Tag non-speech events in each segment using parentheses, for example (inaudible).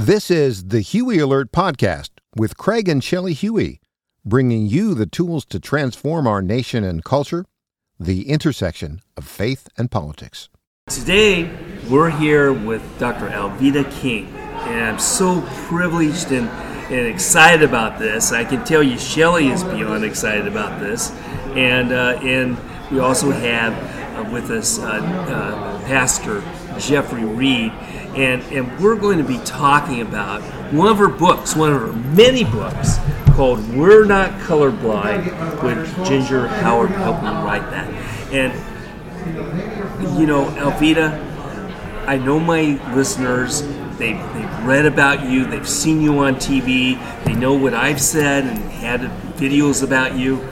This is the Huey Alert Podcast with Craig and Shelley Huey, bringing you the tools to transform our nation and culture, the intersection of faith and politics. Today, we're here with Dr. Alveda King, and I'm so privileged and, and excited about this. I can tell you, Shelley is beyond excited about this, and uh, and we also have uh, with us uh, uh Pastor Jeffrey Reed and, and we're going to be talking about one of her books, one of her many books, called We're Not Colorblind, with Ginger Howard helping me write that. And, you know, Alveda, I know my listeners, they've, they've read about you, they've seen you on TV, they know what I've said and had videos about you.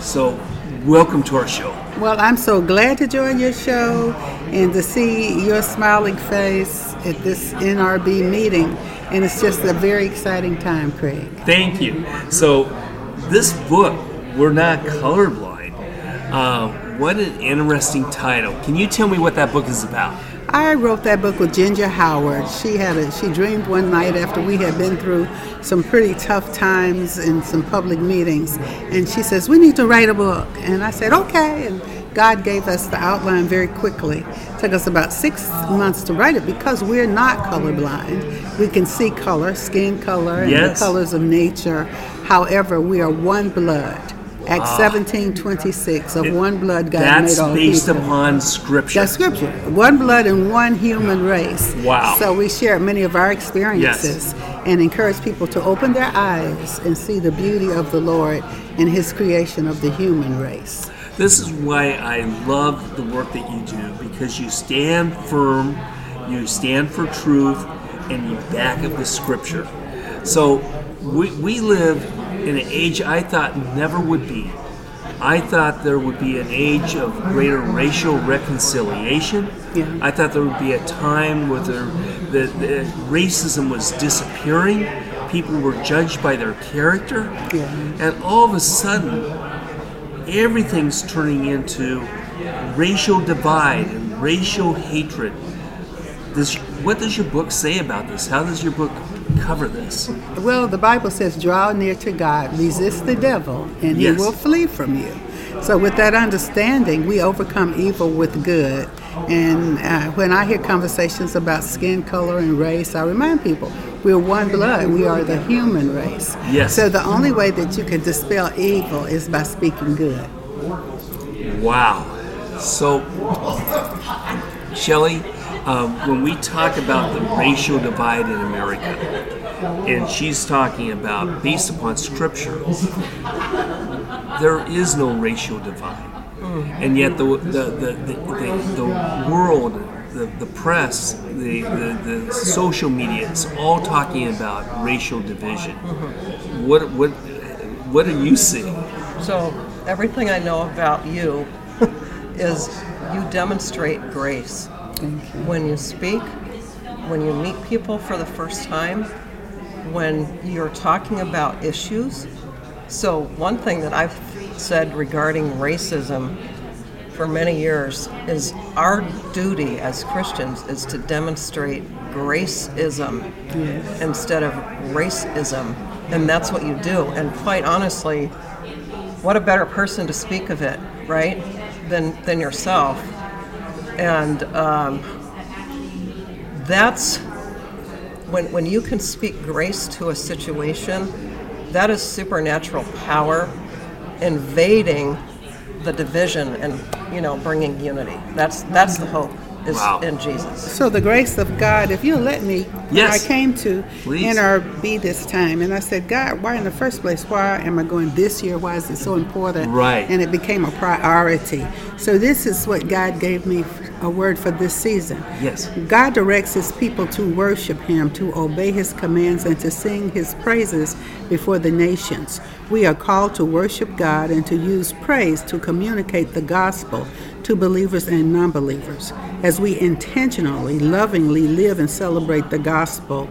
So, welcome to our show. Well, I'm so glad to join your show and to see your smiling face at this NRB meeting, and it's just a very exciting time, Craig. Thank you. So, this book, We're Not Colorblind, uh, what an interesting title. Can you tell me what that book is about? I wrote that book with Ginger Howard. She had a she dreamed one night after we had been through some pretty tough times in some public meetings, and she says we need to write a book. And I said okay, and God gave us the outline very quickly. It took us about six months to write it because we're not colorblind. We can see color, skin color, and yes. the colors of nature. However, we are one blood. Acts ah. 17:26 of it, one blood God made all based people. upon scripture. That's scripture. One blood and one human race. Wow. So we share many of our experiences yes. and encourage people to open their eyes and see the beauty of the Lord in his creation of the human race. This is why I love the work that you do because you stand firm, you stand for truth, and you back up with scripture. So we, we live in an age I thought never would be. I thought there would be an age of greater racial reconciliation. Yeah. I thought there would be a time where the, the, the racism was disappearing. People were judged by their character. Yeah. And all of a sudden, everything's turning into racial divide and racial hatred. Does, what does your book say about this? How does your book cover this? Well, the Bible says, draw near to God, resist the devil, and yes. he will flee from you. So, with that understanding, we overcome evil with good. And uh, when I hear conversations about skin color and race, I remind people we're one blood. We are the human race. Yes. So the only way that you can dispel evil is by speaking good. Wow. So, Shelley, um, when we talk about the racial divide in America, and she's talking about based upon scripture, there is no racial divide. And yet the, the, the, the, the world the, the press, the, the, the social media, it's all talking about racial division. Mm-hmm. What, what, what are you seeing? So, everything I know about you (laughs) is you demonstrate grace. You. When you speak, when you meet people for the first time, when you're talking about issues. So, one thing that I've said regarding racism for many years is our duty as Christians is to demonstrate graceism yes. instead of racism. And that's what you do. And quite honestly, what a better person to speak of it, right, than, than yourself. And um, that's when, when you can speak grace to a situation, that is supernatural power invading the division and you know bringing unity. That's that's the hope is wow. in Jesus. So the grace of God, if you'll let me, yes. I came to Please. NRB this time and I said, God, why in the first place, why am I going this year? Why is it so important? Right. And it became a priority. So this is what God gave me a word for this season. Yes. God directs his people to worship him, to obey his commands, and to sing his praises before the nations. We are called to worship God and to use praise to communicate the gospel to believers and non believers as we intentionally, lovingly live and celebrate the gospel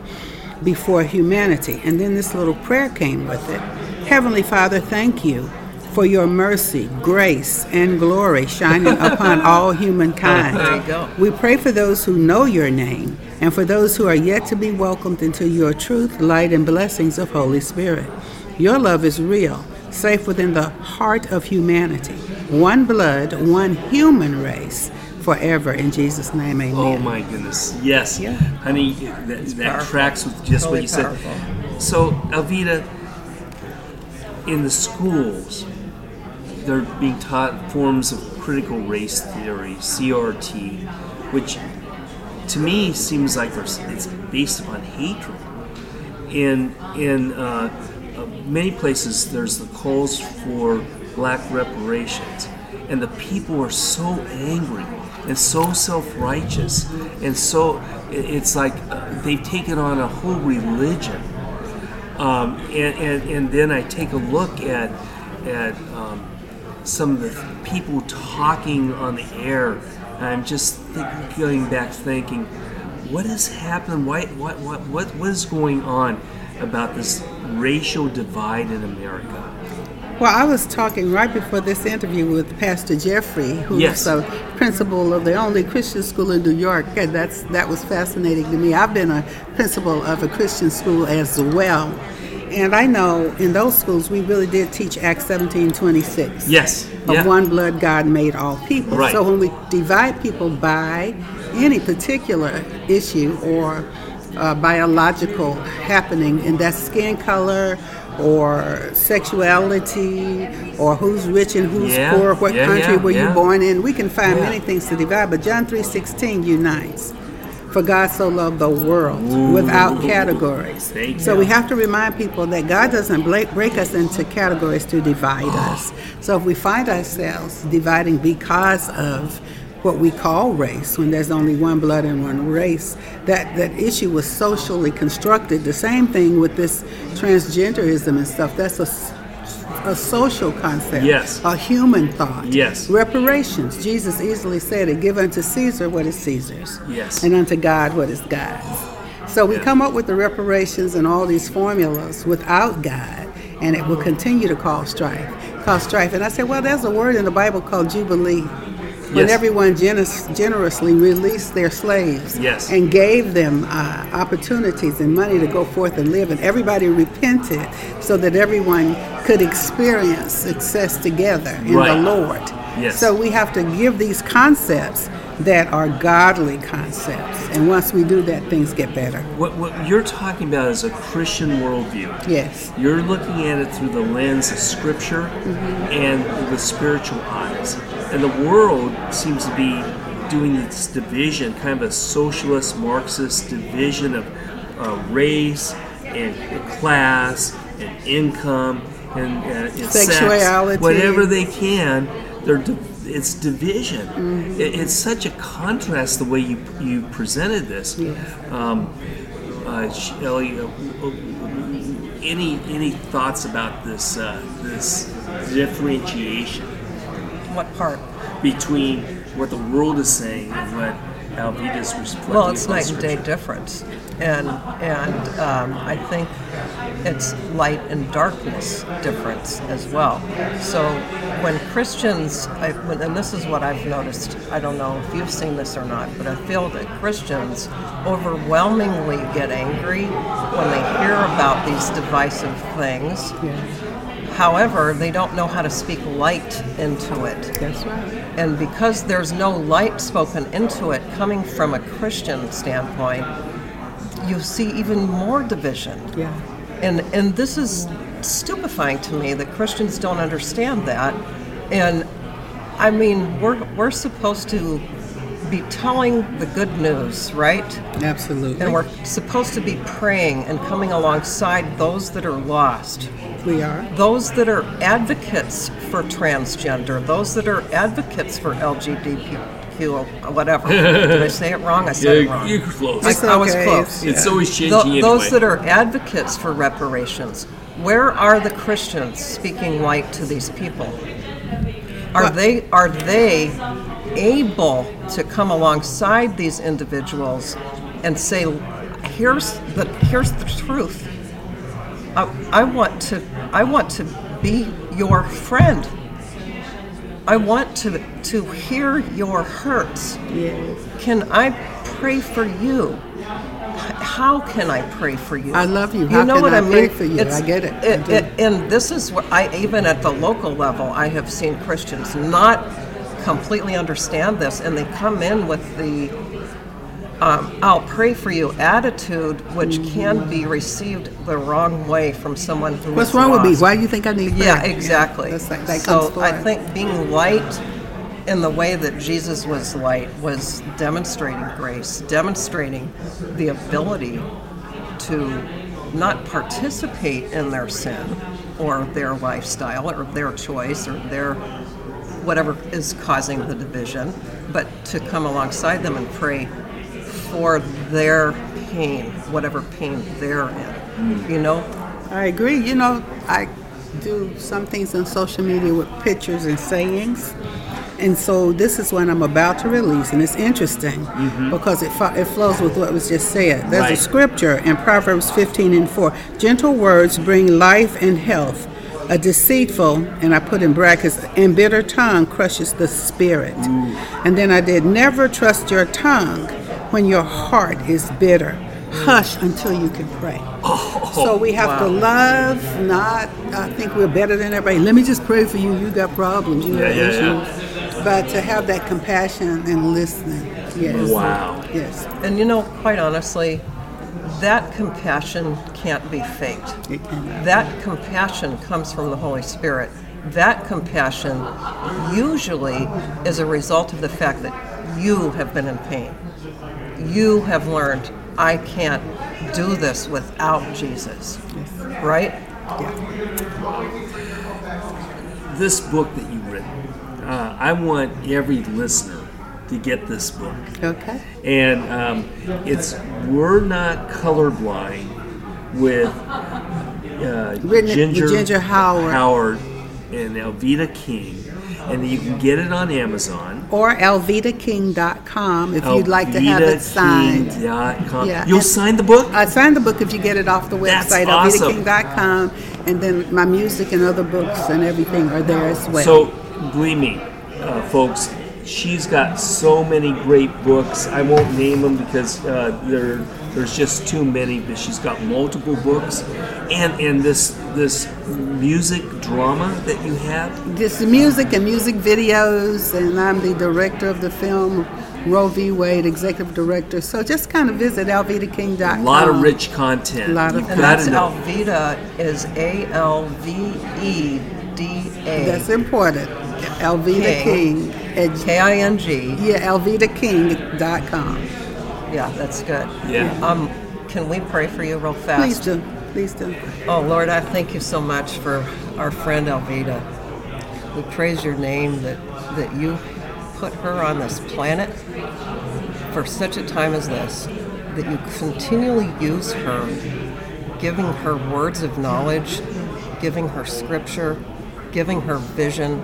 before humanity. And then this little prayer came with it Heavenly Father, thank you for your mercy, grace, and glory shining (laughs) upon all humankind. There you go. We pray for those who know your name and for those who are yet to be welcomed into your truth, light, and blessings of Holy Spirit. Your love is real, safe within the heart of humanity. One blood, one human race, forever. In Jesus' name, amen. Oh my goodness. Yes. Yeah. Honey, that, that tracks with just Really what you said. So, Alveda, in the schools, they're being taught forms of critical race theory, CRT, which to me seems like it's based upon hatred. In in uh, uh, many places, there's the calls for black reparations, and the people are so angry and so self-righteous, and so it's like uh, they've taken on a whole religion. Um, and, and, and then I take a look at at um, some of the people talking on the air. And I'm just going back thinking, what has happened? Why, what, what, what, what is going on about this racial divide in America? Well, I was talking right before this interview with Pastor Jeffrey, who's Yes. the principal of the only Christian school in New York, and that's that was fascinating to me. I've been a principal of a Christian school as well, and I know in those schools we really did teach Acts seventeen twenty six. Yes. Of yeah. one blood, God made all people. Right. So when we divide people by any particular issue or uh, biological happening, and that's skin color or sexuality or who's rich and who's Yeah, poor, what yeah, country yeah, were you born in, we can find many things to divide. But John three sixteen unites. For God so loved the world without categories. So we have to remind people that God doesn't break, break us into categories to divide us. So if we find ourselves dividing because of what we call race, when there's only one blood and one race, that, that issue was socially constructed. The same thing with this transgenderism and stuff. That's a, a social concept, Yes. a human thought. Yes. Reparations. Jesus easily said it give unto Caesar what is Caesar's, Yes. and unto God what is God's. So we come up with the reparations and all these formulas without God, and it will continue to cause strife. Cause strife. And I said, well, there's a word in the Bible called Jubilee. When Yes. everyone generous, generously released their slaves Yes. and gave them uh, opportunities and money to go forth and live, and everybody repented so that everyone could experience success together in Right. the Lord. Yes. So we have to give these concepts that are godly concepts. And once we do that, things get better. What, what you're talking about is a Christian worldview. Yes. You're looking at it through the lens of Scripture and with spiritual eyes. And the world seems to be doing this division, kind of a socialist, Marxist division of uh, race and class and income and, uh, and sex, Sexuality. whatever they can. They're di- it's division. It, it's such a contrast the way you you presented this. Um, uh, Shelley, uh, any any thoughts about this uh, this differentiation What part? between what the world is saying and what Alveda's reflecting? Well, it's night and day difference, and and um, I think it's light and darkness difference as well. So when Christians, I, when, and this is what I've noticed. I don't know if you've seen this or not, but I feel that Christians overwhelmingly get angry when they hear about these divisive things. However, they don't know how to speak light into it. That's right. And because there's no light spoken into it coming from a Christian standpoint, you see even more division. Yeah. And and this is stupefying to me that Christians don't understand that. And I mean, we're we're supposed to be telling the good news, right? Absolutely. And we're supposed to be praying and coming alongside those that are lost we are. those that are advocates for transgender, those that are advocates for LGBTQ, whatever. (laughs) Did I say it wrong? I said it wrong. you're close. It's I was close. It's always changing Tho- anyway. Those that are advocates for reparations, where are the Christians speaking light to these people? Are Well- they are they able to come alongside these individuals and say, "Here's the here's the truth. I, I want to I want to be your friend. I want to to hear your hurts. Yes. Can I pray for you? how can I pray for you? I love you. you How can I pray for you? I get it. I do. and this is what I even at the local level, I have seen Christians not completely understand this, and they come in with the um, "I'll pray for you" attitude, which can be received the wrong way from someone who What's wrong with me? Why do you think I need prayer? Yeah, exactly. Like, that so I think being light in the way that Jesus was light was demonstrating grace, demonstrating the ability to not participate in their sin or their lifestyle or their choice or their whatever is causing the division, but to come alongside them and pray for their pain, whatever pain they're in. You know, I agree. You know, I do some things on social media with pictures and sayings. And so this is one I'm about to release, and it's interesting mm-hmm. because it, fo- it flows with what was just said. There's Right. a scripture in Proverbs 15 and 4 Gentle words bring life and health. A deceitful, and I put in brackets, and bitter tongue crushes the spirit. Mm. And then I did, Never trust your tongue when your heart is bitter. Hush until you can pray. Oh, so we have to love, not I think we're better than everybody. Let me just pray for you. You got problems, you Yeah, have yeah, yeah. issues. But to have that compassion and listening. Yes. Wow. Yes. And you know, quite honestly, that compassion can't be faked. That compassion comes from the Holy Spirit. That compassion usually is a result of the fact that you have been in pain. You have learned, I can't do this without Jesus. Right? Yeah. This book that you've written, uh, I want every listener to get this book. Okay. and um, it's we're not colorblind with uh, Written Ginger, Ginger Howard. Howard and Alveda King, and you can get it on Amazon. Or alvedaking.com if you'd like to have it signed. AlvedaKing.com. Yeah, You'll and- sign the book. I signed the book if you get it off the That's website, awesome. alvedaking.com. And then my music and other books and everything are there as well. So, believe me, uh, folks, she's got so many great books. I won't name them because uh, there, there's just too many. But she's got multiple books, and and this this music drama that you have. Just music and music videos, and I'm the director of the film Roe v. Wade, executive director. So just kind of visit alvedaking.com. A lot of rich content. A lot of- You've And that's to. Alveda is A L V E D That's important. Alveda King. King. At, K I N G. yeah, alvedaking.com. Yeah, that's good. Yeah. Um, can we pray for you real fast? Please do. Please do. Oh, Lord, I thank you so much for our friend Alveda. We praise your name that, that you put her on this planet for such a time as this, that you continually use her, giving her words of knowledge, giving her scripture, giving her vision,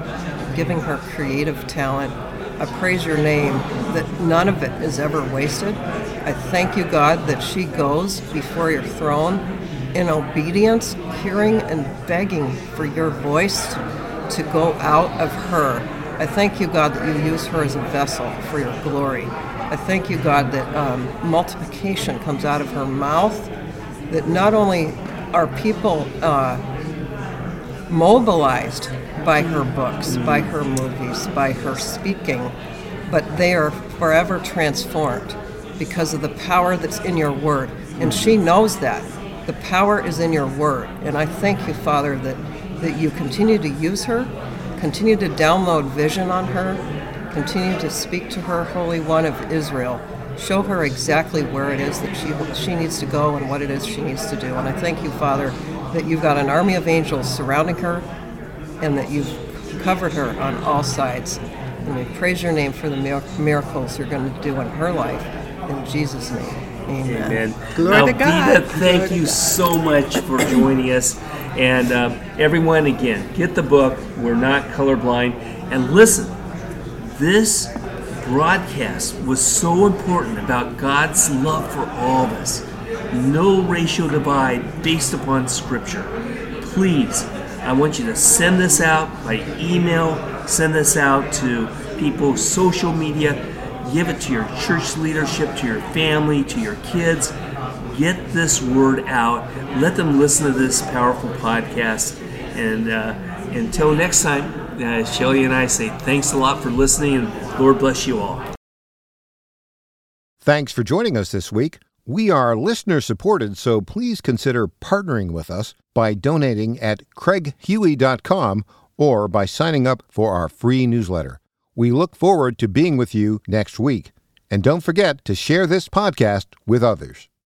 giving her creative talent. I praise your name that none of it is ever wasted. I thank you, God, that she goes before your throne in obedience, hearing and begging for your voice to go out of her. I thank you, God, that you use her as a vessel for your glory. I thank you, God, that um, multiplication comes out of her mouth, that not only are people uh, mobilized by her books, by her movies, by her speaking, but they are forever transformed because of the power that's in your word. And she knows that. The power is in your word. And I thank you, Father, that, that you continue to use her, continue to download vision on her, continue to speak to her, Holy One of Israel. Show her exactly where it is that she, she needs to go and what it is she needs to do. And I thank you, Father, that you've got an army of angels surrounding her and that you've covered her on all sides. And we praise your name for the miracles you're going to do in her life. In Jesus' name, amen. Amen. Glory to Alveda, God. thank Glory you God. so much for joining us. And um, everyone, again, get the book. We're not colorblind. And listen, this broadcast was so important about God's love for all of us. No racial divide based upon Scripture. Please, I want you to send this out by email, send this out to people, social media, give it to your church leadership, to your family, to your kids. get this word out. Let them listen to this powerful podcast. And uh, until next time, uh, Shelly and I say thanks a lot for listening, and Lord bless you all. Thanks for joining us this week. We are listener supported, so please consider partnering with us by donating at craighuey.com or by signing up for our free newsletter. We look forward to being with you next week. And don't forget to share this podcast with others.